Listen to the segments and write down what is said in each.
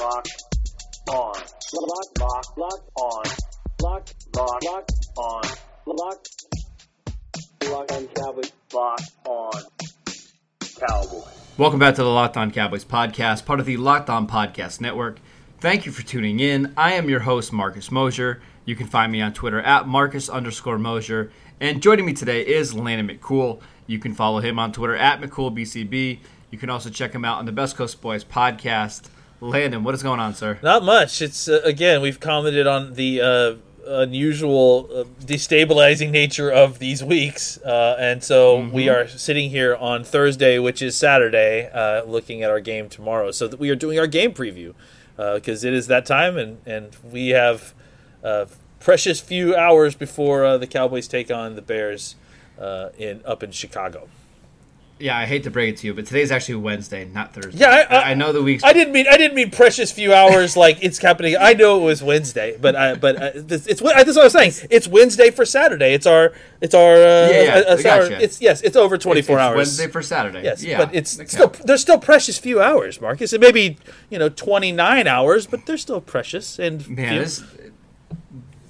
Locked on. Lock, lock, lock on. Lock, lock, lock on. Lock. Lock on Cowboys. Lock on Cowboys. Welcome back to the Locked On Cowboys podcast, part of the Locked On Podcast Network. Thank you for tuning in. I am your host, Marcus Mosher. You can find me on Twitter at Marcus underscore Mosher. And joining me today is Landon McCool. You can follow him on Twitter at McCoolBCB. You can also check him out on the Best Coast Boys podcast. Landon, what is going on, sir? Not much. It's uh, again we've commented on the uh, unusual, uh, destabilizing nature of these weeks, uh, and so Mm-hmm. we are sitting here on Thursday, which is Saturday, uh, looking at our game tomorrow. So that we are doing our game preview because it is that time, and and we have uh, precious few hours before uh, the Cowboys take on the Bears uh, in up in Chicago. Yeah, I hate to break it to you, but today's actually Wednesday, not Thursday. Yeah, I- I- I know the week's. I didn't mean I didn't mean precious few hours like it's happening. I know it was Wednesday, but I, but uh, this, it's that's what I was saying. It's Wednesday for Saturday. It's our it's our uh, Yeah, yeah, uh, it's, our, gotcha. it's yes, it's over twenty four it's hours. Wednesday for Saturday. Yes, yeah, but it's okay. still there's still precious few hours, Marcus. It may be you know twenty nine hours, but they're still precious and Man, few. this,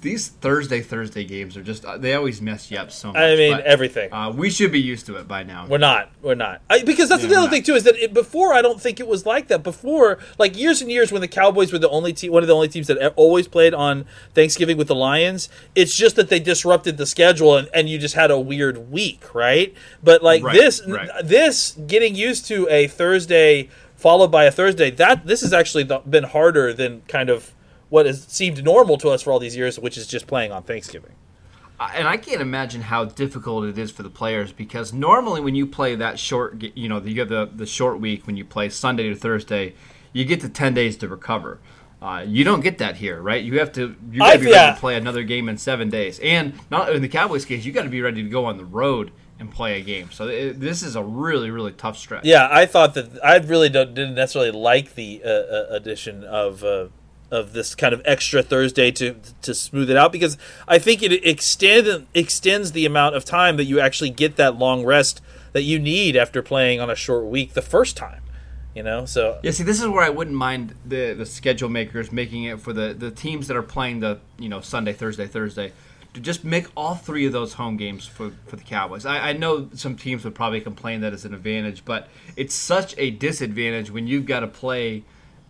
these Thursday Thursday games are just uh, they always mess you up so much. I mean but, everything. Uh, we should be used to it by now. We're not. We're not. I, because that's Yeah, the other thing too is that it, before I don't think it was like that. Before, like years and years, when the Cowboys were the only team, one of the only teams that always played on Thanksgiving with the Lions. It's just that they disrupted the schedule and, and you just had a weird week, right? But like Right, this, right. this getting used to a Thursday followed by a Thursday. That this has actually been harder than kind of what has seemed normal to us for all these years, which is just playing on Thanksgiving. And I can't imagine how difficult it is for the players because normally when you play that short, you know, you have the the short week when you play Sunday to Thursday, you get the ten days to recover. Uh, you don't get that here, right? You have to you got to be ready to play another game in seven days, and not in the Cowboys case, you got to be ready to go on the road and play a game. So it, this is a really really tough stretch. Yeah, I thought that I really don't, didn't necessarily like the uh, uh, addition of uh, of this kind of extra Thursday to to smooth it out because I think it extend extends the amount of time that you actually get that long rest that you need after playing on a short week the first time. You know, so Yeah, see, this is where I wouldn't mind the the schedule makers making it for the the teams that are playing the you know Sunday, Thursday, Thursday, to just make all three of those home games for for the Cowboys. I, I know some teams would probably complain that it's an advantage, but it's such a disadvantage when you've got to play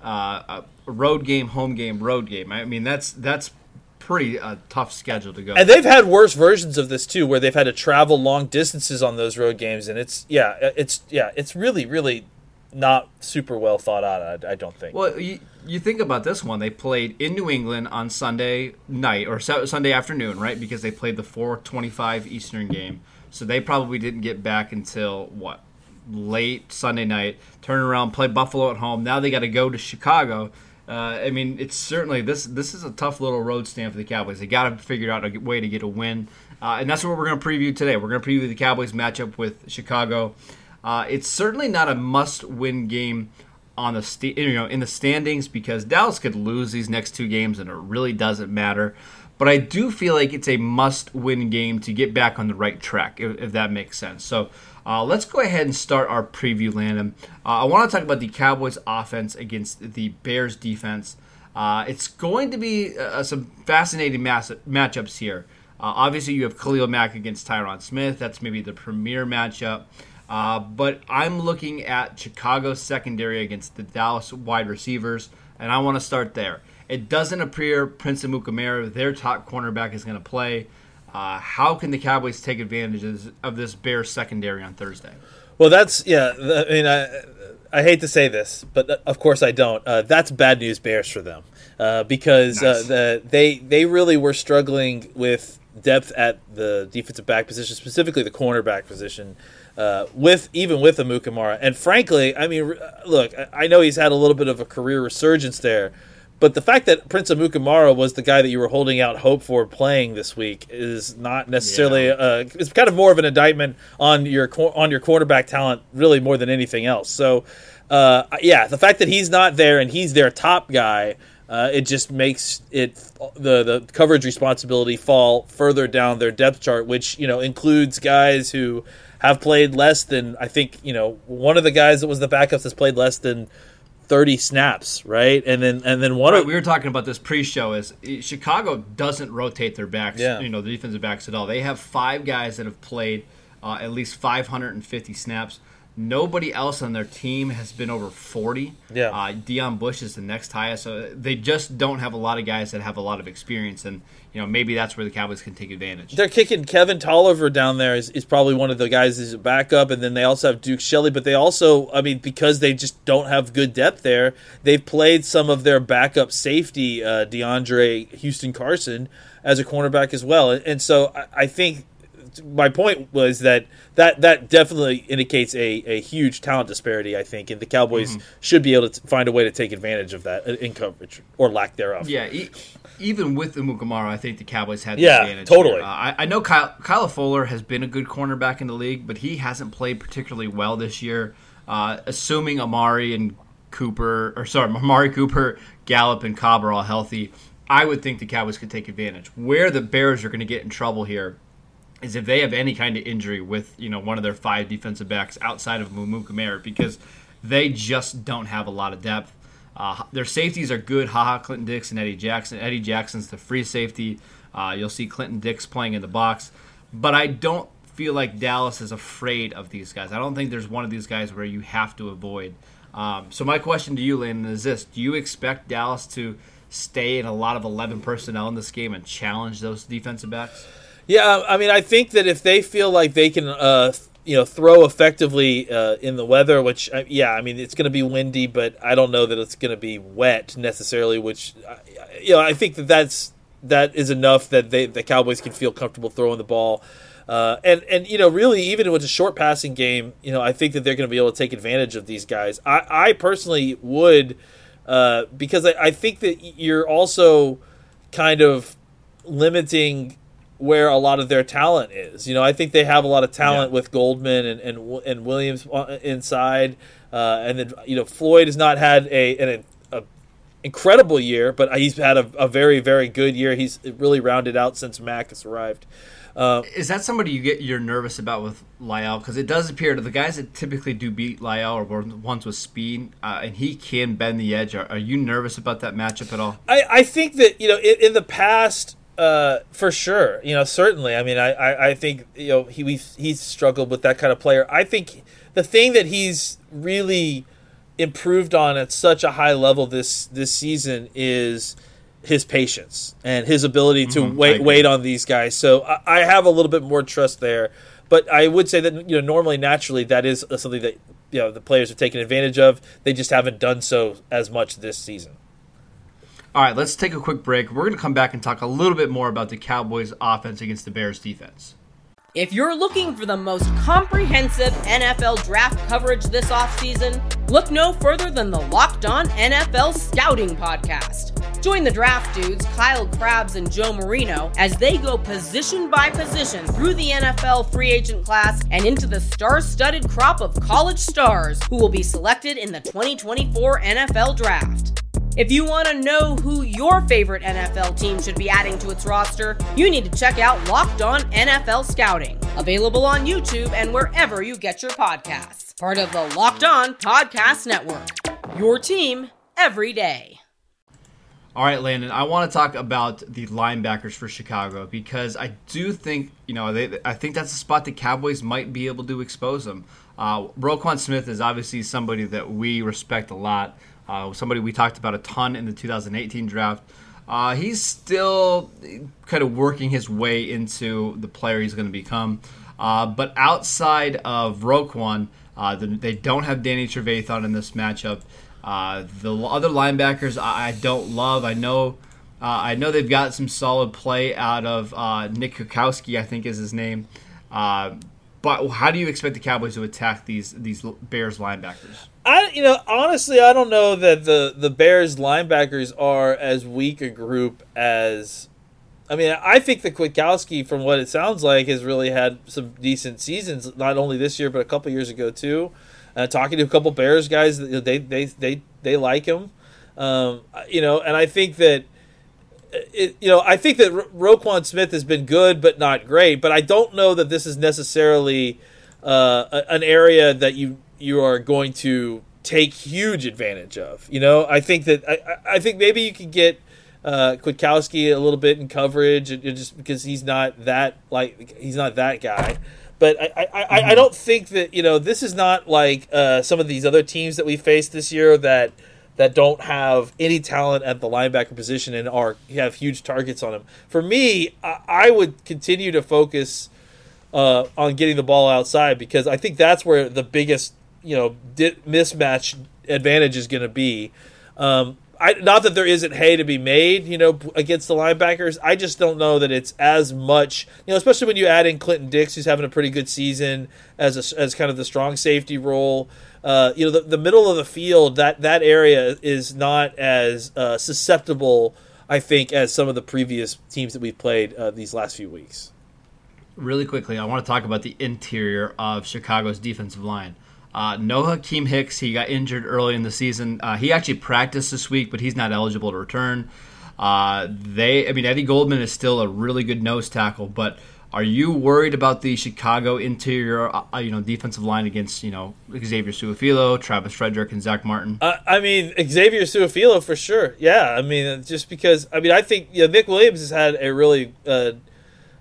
uh, a road game, home game, road game. I mean, that's that's pretty uh, tough schedule to go. And they've had worse versions of this too, where they've had to travel long distances on those road games, and it's yeah, it's yeah, it's really really not super well thought out. I, I don't think. Well, you, you think about this one. They played in New England on Sunday night or Su- Sunday afternoon, right? Because they played the 4:25 Eastern game, so they probably didn't get back until what late Sunday night. Turn around, play Buffalo at home. Now they got to go to Chicago. Uh, I mean, it's certainly this. This is a tough little road stand for the Cowboys. They got to figure out a way to get a win, uh, and that's what we're going to preview today. We're going to preview the Cowboys matchup with Chicago. Uh, it's certainly not a must-win game on the sta- you know in the standings because Dallas could lose these next two games and it really doesn't matter. But I do feel like it's a must-win game to get back on the right track, if, if that makes sense. So uh, let's go ahead and start our preview, Landon. Uh, I want to talk about the Cowboys' offense against the Bears' defense. Uh, it's going to be uh, some fascinating mass- matchups here. Uh, obviously, you have Khalil Mack against Tyron Smith. That's maybe the premier matchup. Uh, but I'm looking at Chicago's secondary against the Dallas wide receivers, and I want to start there. It doesn't appear Prince Amukamara, their top cornerback, is going to play. Uh, how can the Cowboys take advantage of- this Bears secondary on Thursday? Well, that's yeah. I mean, I I hate to say this, but uh, of course I don't. Uh, that's bad news bears for them uh, because uh, Nice. the, they they really were struggling with depth at the defensive back position, specifically the cornerback position. uh, with even with Amukamara. And frankly, I mean, look, I know he's had a little bit of a career resurgence there, but the fact that Prince Amukamara was the guy that you were holding out hope for playing this week is not necessarily. Yeah. Uh, it's kind of more of an indictment on your on your quarterback talent, really more than anything else. So, uh, yeah, the fact that he's not there and he's their top guy. Uh, it just makes it the the coverage responsibility fall further down their depth chart, which you know includes guys who have played less than I think you know one of the guys that was the backups has played less than thirty snaps, right? And then and then one Right, of we were talking about this pre-show. Is eh, Chicago doesn't rotate their backs, Yeah. you know, the defensive backs at all. They have five guys that have played uh, at least 550 snaps. Nobody else on their team has been over 40. Yeah. Uh, Deon Bush is the next highest. So they just don't have a lot of guys that have a lot of experience, and you know maybe that's where the Cowboys can take advantage. they're kicking Kevin Toliver down there is, is probably one of the guys who's a backup, and then they also have Duke Shelley. But they also, I mean, because they just don't have good depth there, they've played some of their backup safety, uh, DeAndre Houston Carson, as a cornerback as well. And, and so I, I think my point was that that that definitely indicates a, a huge talent disparity. I think, and the Cowboys should be able to find a way to take advantage of that uh, in coverage or lack thereof. Yeah, e- even with Amukamara, I think the Cowboys had the Yeah, advantage. totally. Uh, I, I know Kyle, Kyle Fuller has been a good cornerback in the league, but he hasn't played particularly well this year. Uh, assuming Amari and Cooper, or sorry, Amari Cooper, Gallup, and Cobb are all healthy, I would think the Cowboys could take advantage. Where the Bears are going to get in trouble here is if they have any kind of injury with you know one of their five defensive backs outside of Amukamara because they just don't have a lot of depth. Uh, their safeties are good. Ha Ha, Clinton Dix, and Eddie Jackson. Eddie Jackson's the free safety. Uh, you'll see Clinton Dix playing in the box, but I don't feel like Dallas is afraid of these guys. I don't think there's one of these guys where you have to avoid. Um, so my question to you, Landon, is this: Do you expect Dallas to stay in a lot of 11 personnel in this game and challenge those defensive backs? Yeah, I mean, I think that if they feel like they can, uh, you know, throw effectively uh, in the weather, which, yeah, I mean, it's going to be windy, but I don't know that it's going to be wet necessarily. Which, you know, I think that that's that is enough that they the Cowboys can feel comfortable throwing the ball. Uh, and and you know, really, even with a short passing game, you know, I think that they're going to be able to take advantage of these guys. I, I personally would, uh, because I, I think that you're also kind of limiting where a lot of their talent is. You know, I think they have a lot of talent Yeah. with Goldman and and, and Williams uh, inside, uh, and then you know Floyd has not had a an a incredible year, but he's had a, a very very good year. He's really rounded out since Mack has arrived. Is that somebody you get you're nervous about with La'el? Because it does appear to the guys that typically do beat La'el are ones with speed, uh, and he can bend the edge. Are, are you nervous about that matchup at all? I, I think that you know in, in the past uh, for sure. You know certainly. I mean I, I, I think you know he we've, he's struggled with that kind of player. I think the thing that he's really improved on at such a high level this this season is his patience and his ability to Mhm, wait wait on these guys. So I, I have a little bit more trust there. But I would say that you know normally naturally that is something that you know the players have taken advantage of. They just haven't done so as much this season All right, let's take a quick break. We're going to come back and talk a little bit more about the Cowboys' offense against the Bears' defense. If you're looking for the most comprehensive NFL draft coverage this offseason, look no further than the Locked On NFL Scouting Podcast. Join the draft dudes, Kyle Crabbs and Joe Marino, as they go position by position through the NFL free agent class and into the star studded crop of college stars who will be selected in the 2024 NFL Draft. If you want to know who your favorite NFL team should be adding to its roster, you need to check out Locked On NFL Scouting, available on YouTube and wherever you get your podcasts. Part of the Locked On Podcast Network. Your team every day. All right, Landon, I want to talk about the linebackers for Chicago because I do think, you know, they, I think that's a spot the Cowboys might be able to expose them. Uh, Roquan Smith is obviously somebody that we respect a lot, uh, somebody we talked about a ton in the 2018 draft. Uh, he's still kind of working his way into the player he's going to become. Uh, but outside of Roquan, uh, they don't have Danny Trevathan in this matchup. Uh, the other linebackers I, don't love. I know, uh, I know they've got some solid play out of Nick Kwiatkoski. I think is his name. But how do you expect the Cowboys to attack these these Bears linebackers? I you know honestly I don't know that the the Bears linebackers are as weak a group as I mean I think the Kwiatkoski from what it sounds like has really had some decent seasons not only this year but a couple years ago too. Uh, talking to a couple Bears guys they they they they like him. Um, you know and I think that it, you know, I think that Ro- Roquan Smith has been good, but not great. But I don't know that this is necessarily uh, an area that you you are going to take huge advantage of. You know, I think that I, I think maybe you could get uh, Kwiatkoski a little bit in coverage, just because he's not that like he's not that guy. But I, I, I, I don't think that you know this is not like uh, some of these other teams that we faced this year that that don't have any talent at the linebacker position and are have huge targets on them. For me, I, I would continue to focus uh, on getting the ball outside because I think that's where the biggest you know di- mismatch advantage is going to be. Um, I, not that there isn't hay to be made, you know, against the linebackers. I just don't know that it's as much, you know, especially when you add in Clinton Dix, who's having a pretty good season as a, as kind of the strong safety role. Uh, you know, the, the middle of the field that that area is not as uh, susceptible, I think, as some of the previous teams that we've played uh, these last few weeks. Really quickly, I want to talk about the interior of Chicago's defensive line. Uh, no Akiem Hicks, he got injured early in the season. Uh, he actually practiced this week, but he's not eligible to return. Uh, they, I mean, Eddie Goldman is still a really good nose tackle, but are you worried about the Chicago interior, uh, you know, defensive line against you know Xavier Su'a-Filo, Travis Frederick, and Zack Martin? Uh, I mean, Xavier Su'a-Filo for sure. Yeah, I mean, just because I mean, I think you know, Nick Williams has had a really uh,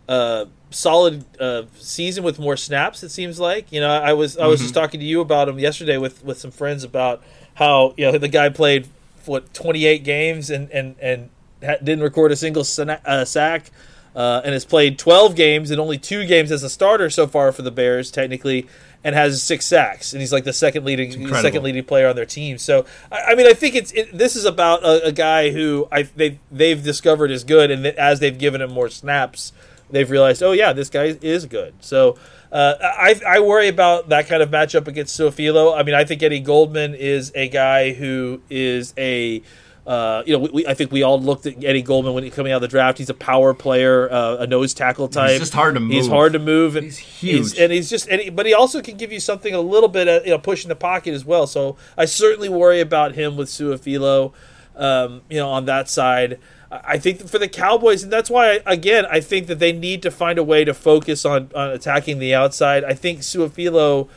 uh, solid uh, season with more snaps. It seems like you know, I was I was mm-hmm. just talking to you about him yesterday with with some friends about how you know the guy played what 28 games and and and didn't record a single uh, sack uh, and has played 12 games and only two games as a starter so far for the Bears, technically, and has six sacks. And he's like the second leading second leading player on their team. So I, I mean, I think it's it, this is about a, a, guy who I they they've discovered is good, and as they've given him more snaps, they've realized, oh yeah, this guy is good. So. Uh, I, I worry about that kind of matchup against Su'a-Filo. I mean, I think Eddie Goldman is a guy who is a uh, you know, we, we, I think we all looked at Eddie Goldman when he coming out of the draft. He's a power player, uh, a nose tackle type. He's just hard to move. He's hard to move, and he's huge. He's, and he's just, and he, but he also can give you something a little bit, of, you know, pushing the pocket as well. So I certainly worry about him with Su'a-Filo, um, you know, on that side. I think for the Cowboys, and that's why, again, I think that they need to find a way to focus on, on attacking the outside. I think Su'a-Filo,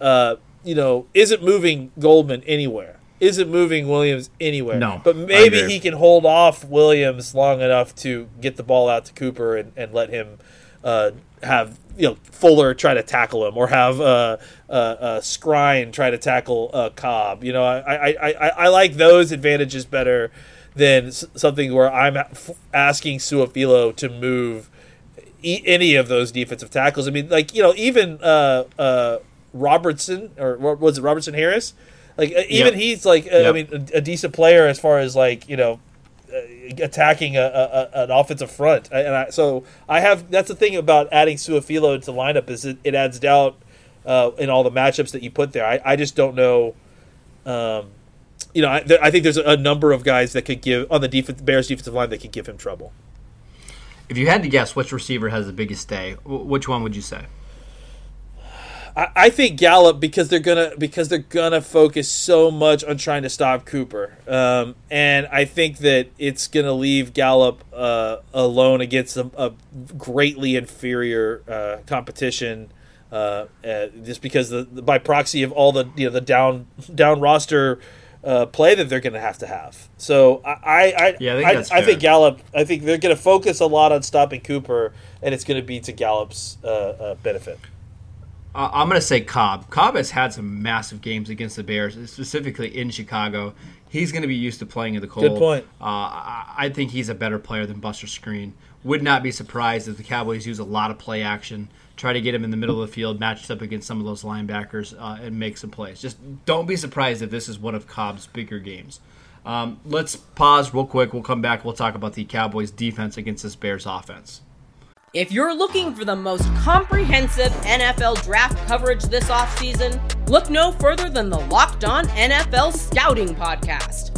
uh, you know, isn't moving Goldman anywhere isn't moving Williams anywhere. No, but maybe he can hold off Williams long enough to get the ball out to Cooper and, and let him uh, have you know Fuller try to tackle him, or have uh, uh, uh Skrine try to tackle uh, Cobb. You know, I, I, I, I like those advantages better than something where I'm asking Su'a-Filo to move e- any of those defensive tackles. I mean, like you know, even uh, uh, Robertson or was it Robertson Harris? Like uh, even yep. he's like uh, yep. I mean a, a, decent player as far as like you know uh, attacking a, a, an offensive front. And I, so I have that's the thing about adding Su'a-Filo to lineup is it, it adds doubt uh, in all the matchups that you put there. I, I just don't know. Um, you know, I, th- I think there's a, number of guys that could give on the defense, Bears defensive line that could give him trouble. If you had to guess which receiver has the biggest day, which one would you say? I, think Gallup because they're gonna because they're gonna focus so much on trying to stop Cooper, um, and I think that it's gonna leave Gallup uh, alone against a, a greatly inferior uh, competition. Uh, uh just because the, the, by proxy of all the you know the down down roster uh, play that they're going to have to have. So I I yeah, I think, I, I, think Gallup I think they're going to focus a lot on stopping Cooper, and it's going to be to Gallup's uh, benefit. I'm going to say Cobb. Cobb has had some massive games against the Bears, specifically in Chicago. He's going to be used to playing in the cold. Good point. Uh, I think he's a better player than Buster Skrine. Would not be surprised if the Cowboys use a lot of play action, try to get him in the middle of the field, matched up against some of those linebackers, uh, and make some plays. Just don't be surprised if this is one of Cobb's bigger games. Um, let's pause real quick. We'll come back. We'll talk about the Cowboys' defense against this Bears offense. If you're looking for the most comprehensive NFL draft coverage this offseason, look no further than the Locked On NFL Scouting Podcast.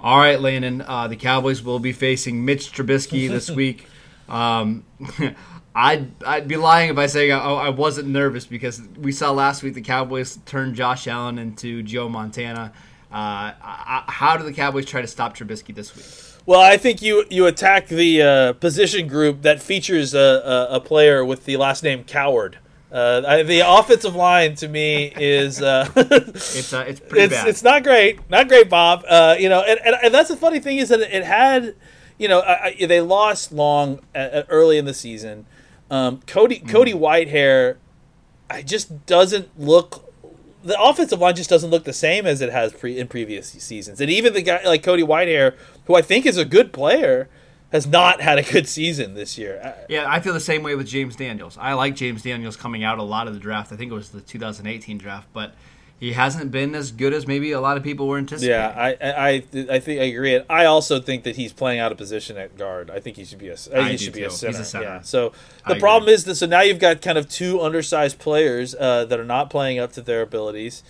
All right, Landon. Uh, the Cowboys will be facing Mitch Trubisky this week. Um, I'd I'd be lying if I say I, I wasn't nervous because we saw last week the Cowboys turn Josh Allen into Joe Montana. Uh, I, how do the Cowboys try to stop Trubisky this week? Well, I think you you attack the uh, position group that features a, a, a, player with the last name Coward. Uh, I, the offensive line to me is uh, it's uh, it's pretty it's, bad. It's not great, not great, Bob. Uh, you know, and, and, and that's the funny thing is that it had, you know, I, I, they lost Long early in the season. Um, Cody mm. Cody Whitehair, I just doesn't look the offensive line just doesn't look the same as it has pre- in previous seasons. And even the guy like Cody Whitehair, who I think is a good player, has not had a good season this year. Uh, yeah, I feel the same way with James Daniels. I like James Daniels coming out a lot of the draft. I think it was the 2018 draft, but he hasn't been as good as maybe a lot of people were anticipating. Yeah, I I I think I agree. I also think that he's playing out of position at guard. I think he should be a uh, I, he should be a center. a center. Yeah. So the I problem agree. is that so now you've got kind of two undersized players uh, that are not playing up to their abilities.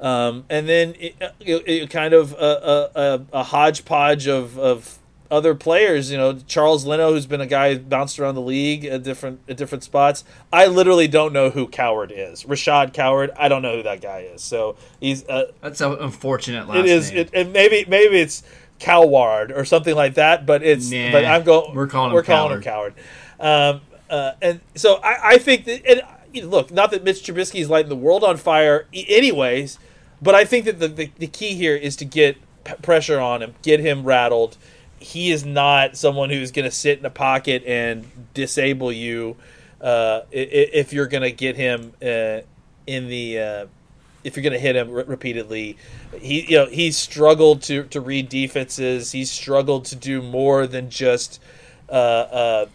Um, and then it, uh, it, it kind of a, a, a hodgepodge of, of other players. You know, Charles Leno, who's been a guy who bounced around the league at different at different spots. I literally don't know who Coward is. Rashad Coward. I don't know who that guy is. So he's uh, that's an unfortunate last It is. Name. It, and maybe maybe it's Coward or something like that. But it's. Nah, but I'm going. We're calling. We're him calling Coward. him Coward. Um, uh, and so I, I think that. And you know, look, not that Mitch Trubisky is lighting the world on fire, anyways. But I think that the, the, the key here is to get p- pressure on him, get him rattled, he is not someone who's going to sit in a pocket and disable you uh, if you're going to get him uh, in the uh, if you're going to hit him re- repeatedly. He you know he's struggled to to read defenses. He's struggled to do more than just. Uh, uh,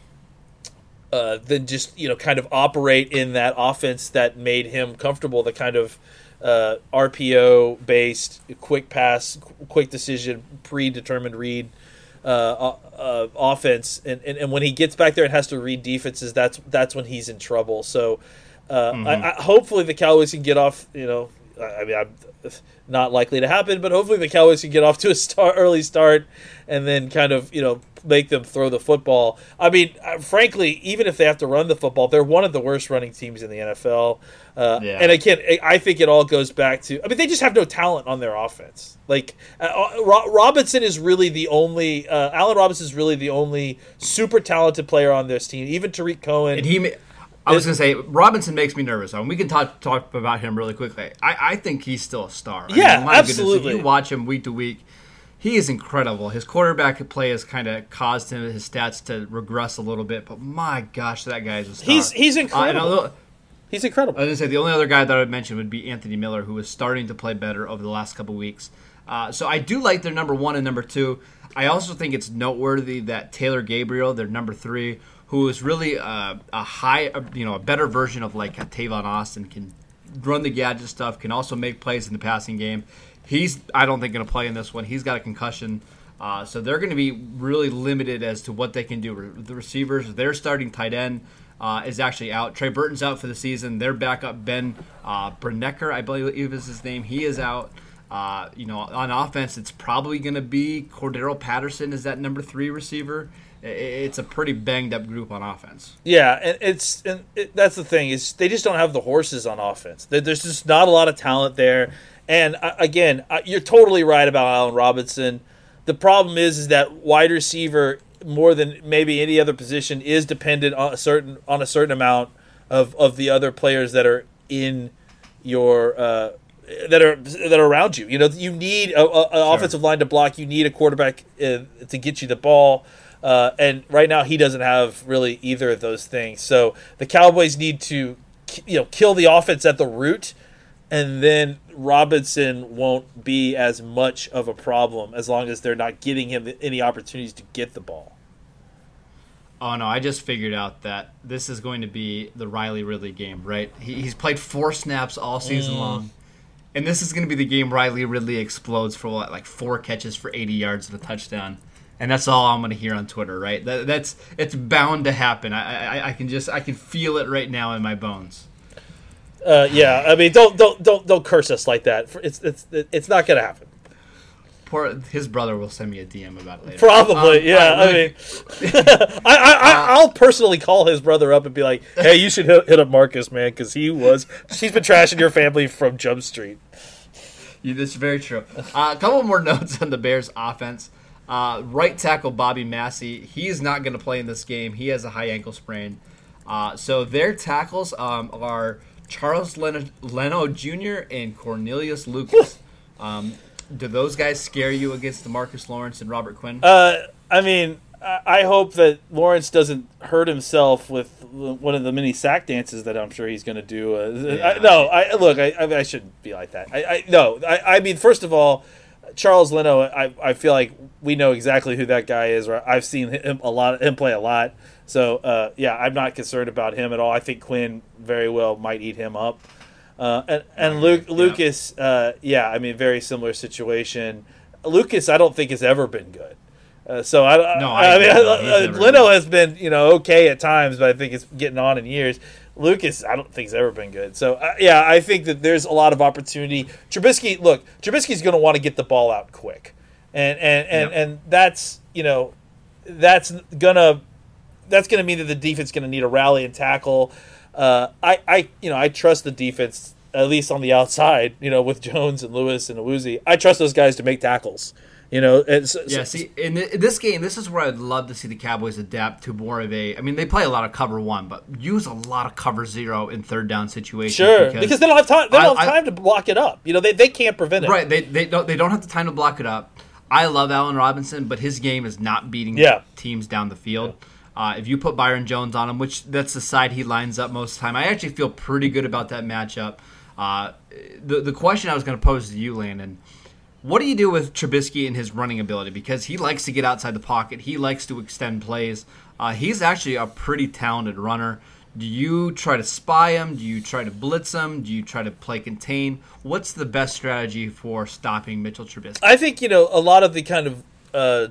uh, than just you know kind of operate in that offense that made him comfortable. The kind of RPO based, quick pass, quick decision, predetermined read uh, uh, offense, and, and, and when he gets back there and has to read defenses, that's that's when he's in trouble. So, uh, mm-hmm. I, I, hopefully the Cowboys can get off. You know, I, I mean, I'm not likely to happen, but hopefully the Cowboys can get off to a start, early start, and then kind of you know make them throw the football. I mean, uh, frankly, even if they have to run the football, they're one of the worst running teams in the NFL. Uh, yeah. And again, I think it all goes back to. I mean, they just have no talent on their offense. Like uh, uh Robinson is really the only. Uh, Allen Robinson is really the only super talented player on this team. Even Tarik Cohen. And he. I was going to say Robinson makes me nervous. I mean, we can talk talk about him really quickly. I, I think he's still a star. I yeah, mean, absolutely. Goodness, you watch him week to week, he is incredible. His quarterback play has kind of caused him his stats to regress a little bit, but my gosh, that guy is a star. He's he's incredible. Uh, He's incredible. I was gonna say the only other guy that I would mention would be Anthony Miller, who is starting to play better over the last couple weeks. Uh, so I do like their number one and number two. I also think it's noteworthy that Taylor Gabriel, their number three, who is really uh, a high, you know, a better version of like a Tavon Austin, can run the gadget stuff, can also make plays in the passing game. He's, I don't think, going to play in this one. He's got a concussion. Uh, so they're going to be really limited as to what they can do. The receivers, they're starting tight end uh, is actually out. Trey Burton's out for the season. Their backup Ben uh, I believe is his name. He is out. Uh, you know, on offense, it's probably going to be Cordarrelle Patterson is that number three receiver. It's a pretty banged up group on offense. Yeah, and it's and it, that's the thing is they just don't have the horses on offense. There's just not a lot of talent there. And uh, again, uh, you're totally right about Allen Robinson. The problem is, is that wide receiver more than maybe any other position is dependent on a certain on a certain amount of of the other players that are in your uh, that are that are around you. You know, you need a, a, an sure. offensive line to block. You need a quarterback uh, to get you the ball. Uh, and right now, he doesn't have really either of those things. So the Cowboys need to, you know, kill the offense at the root, and then Robinson won't be as much of a problem as long as they're not giving him any opportunities to get the ball. Oh no, I just figured out that this is going to be the Riley Ridley game, right? He, he's played four snaps all season Mm. long, and this is going to be the game Riley Ridley explodes for what, like four catches for 80 yards and a touchdown, and that's all I'm going to hear on Twitter, right? That, that's it's bound to happen. I, I I can just I can feel it right now in my bones. Uh, yeah, I mean, don't don't don't don't curse us like that. It's it's it's not gonna happen. Poor his brother will send me a DM about it later. Probably, Um, yeah. I really- mean, I, I, I I'll personally call his brother up and be like, "Hey, you should hit, hit up Marcus, man, because he was he's been trashing your family from Jump Street." Yeah, that's very true. Uh, a couple more notes on the Bears' offense. Uh, right tackle Bobby Massie, he's not going to play in this game. He has a high ankle sprain. Uh, so their tackles um, are Charles Leno, Leno Jr. and Cornelius Lucas. Um, do those guys scare you against DeMarcus Lawrence and Robert Quinn? Uh, I mean, I, hope that Lawrence doesn't hurt himself with one of the many sack dances that I'm sure he's going to do. Uh, Yeah. I, no, I look, I, I, I shouldn't be like that. I, I no, I, I mean, first of all, Charles Leno, I, I feel like we know exactly who that guy is. Right? I've seen him a lot, him play a lot. So uh, yeah, I'm not concerned about him at all. I think Quinn very well might eat him up. Uh, and and Luke, Yeah. Lucas, uh, yeah, I mean, very similar situation. Lucas, I don't think has ever been good. Uh, so I, No, I, I I mean, agree. No, he's uh, Leno has been you know okay at times, but I think it's getting on in years. Lucas, I don't think has ever been good. So uh, yeah, I think that there's a lot of opportunity. Trubisky, look, Trubisky's going to want to get the ball out quick, and and and, Yep. and that's you know that's gonna that's going to mean that the defense is going to need a rally and tackle. Uh, I, I, you know, I trust the defense at least on the outside. You know, with Jones and Lewis and Awuzie, I trust those guys to make tackles. You know, and so, Yeah, see, in th- in this game, this is where I'd love to see the Cowboys adapt to more of a. I mean, they play a lot of cover one, but use a lot of cover zero in third down situations. sure, because, they don't have time. They don't I- have I- time to block it up. You know, they, they can't prevent it. Right, they, they don't they don't have the time to block it up. I love Allen Robinson, but his game is not beating Yeah. teams down the field. Uh, if you put Byron Jones on him, which that's the side he lines up most of the time, I actually feel pretty good about that matchup. Uh, the the question I was going to pose to you, Landon, what do you do with Trubisky and his running ability? Because he likes to get outside the pocket, he likes to extend plays. Uh, he's actually a pretty talented runner. Do you try to spy him? Do you try to blitz him? Do you try to play contain? What's the best strategy for stopping Mitchell Trubisky? I think you know a lot of the kind of uh,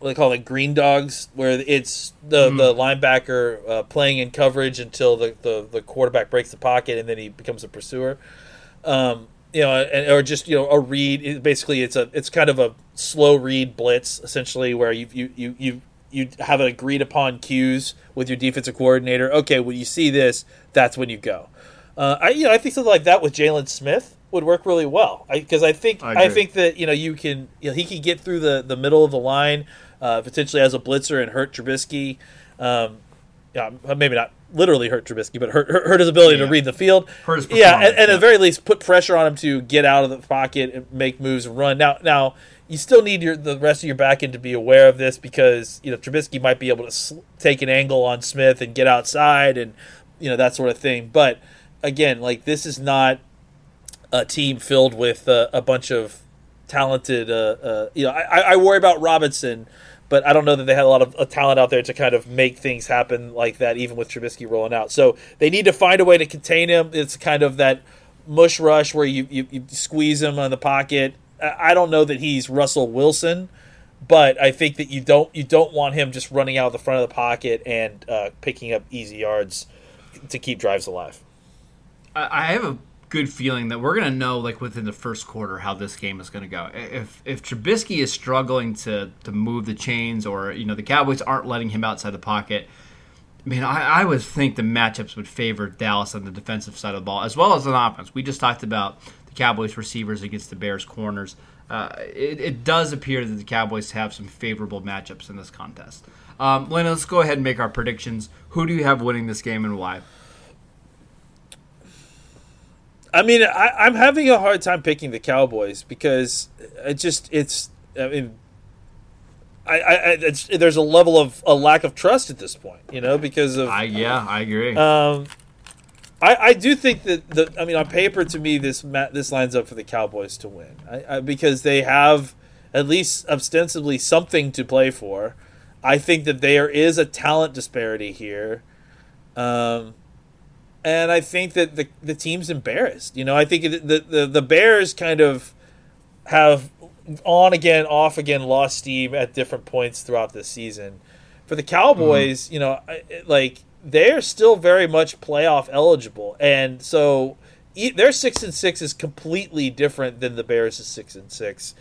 what they call it green dogs, where it's the the linebacker uh, playing in coverage until the, the the quarterback breaks the pocket and then he becomes a pursuer. Um, you know, and, or just you know a read. It, basically, it's a it's kind of a slow read blitz essentially, where you you you you you have an agreed upon cues with your defensive coordinator. Okay, when you see this, that's when you go. Uh, I you know I think something like that with Jaylon Smith would work really well because I, think I I, think that you know you can you know, he can get through the the middle of the line uh, potentially as a blitzer and hurt Trubisky. Um, yeah, maybe not literally hurt Trubisky, but hurt hurt, his ability Yeah. to read the field. Hurt his yeah, and, and at the very least put pressure on him to get out of the pocket and make moves and run. Now, now you still need your the rest of your back end to be aware of this because you know Trubisky might be able to sl- take an angle on Smith and get outside and you know that sort of thing. But again, like this is not a team filled with uh, a bunch of talented. Uh, uh, you know, I, I worry about Robinson, but I don't know that they had a lot of uh, talent out there to kind of make things happen like that, even with Trubisky rolling out. So they need to find a way to contain him. It's kind of that mush rush where you, you, you squeeze him on the pocket. I don't know that he's Russell Wilson, but I think that you don't you don't want him just running out of the front of the pocket and uh, picking up easy yards to keep drives alive. I have a good feeling that we're gonna know like within the first quarter how this game is gonna go. If if Trubisky is struggling to to move the chains, or you know the Cowboys aren't letting him outside the pocket, I mean I, I would think the matchups would favor Dallas on the defensive side of the ball as well as on offense. We just talked about the Cowboys receivers against the Bears corners. Uh, it, it does appear that the Cowboys have some favorable matchups in this contest. Um, Lena, let's go ahead and make our predictions. Who do you have winning this game and why? I mean, I, I'm having a hard time picking the Cowboys because it just it's. I mean, I, I, I it's, there's a level of a lack of trust at this point, you know, because of I yeah, I agree. um, I, I do think that the I mean on paper to me this this lines up for the Cowboys to win I, I, because they have at least ostensibly something to play for. I think that there is a talent disparity here, um, and I think that the the team's embarrassed. You know, I think the the, the Bears kind of have on again, off again, lost steam at different points throughout the season. For the Cowboys, you know, I- like they're still very much playoff eligible, and so e- their six and six is completely different than the Bears' six and six,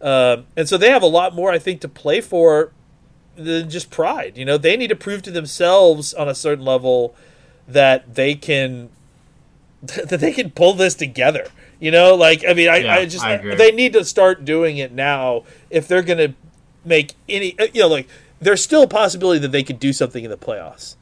um, and so they have a lot more, I think, to play for than just pride. You know, they need to prove to themselves on a certain level that they can that they can pull this together. You know, like I mean, I, Yeah, I just I they need to start doing it now if they're going to make any. You know, like there's still a possibility that they could do something in the playoffs,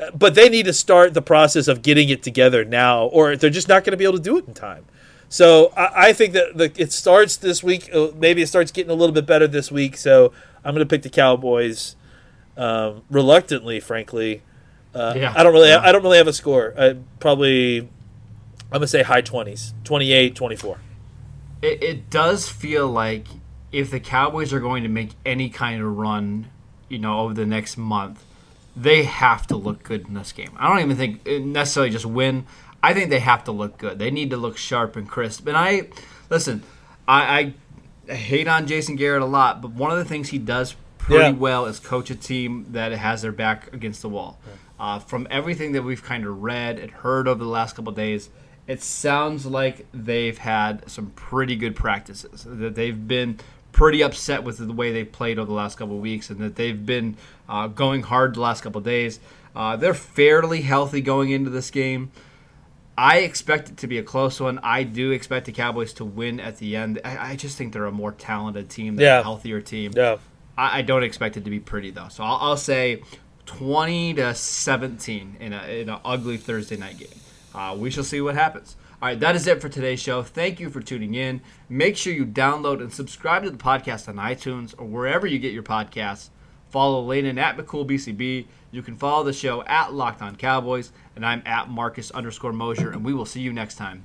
Uh, but they need to start the process of getting it together now, or they're just not going to be able to do it in time. So I, I think that the, it starts this week. uh, Maybe it starts getting a little bit better this week. So I'm going to pick the Cowboys, um, reluctantly, frankly. Uh, Yeah. I don't really. Yeah. I don't really have a score. I probably. I'm gonna say high 20s, 28, 24. it, it does feel like if the Cowboys are going to make any kind of run, you know, over the next month, they have to look good in this game. I don't even think uh, necessarily just win. I think they have to look good. They need to look sharp and crisp. And I listen. I, I hate on Jason Garrett a lot, but one of the things he does pretty Yeah. well is coach a team that has their back against the wall. Uh, from everything that we've kind of read and heard over the last couple of days, it sounds like they've had some pretty good practices. That they've been pretty upset with the way they played over the last couple of weeks, and that they've been uh, going hard the last couple of days. Uh, they're fairly healthy going into this game. I expect it to be a close one. I do expect the Cowboys to win at the end. I, I just think they're a more talented team, they're Yeah. a healthier team. Yeah. I, I don't expect it to be pretty though. So I'll, I'll say twenty to seventeen in a in an ugly Thursday night game. Uh, we shall see what happens. All right, that is it for today's show. Thank you for tuning in. Make sure you download and subscribe to the podcast on iTunes or wherever you get your podcasts. Follow Landon at McCoolBCB. You can follow the show at Locked On Cowboys, and I'm at Marcus underscore Mosher, and we will see you next time.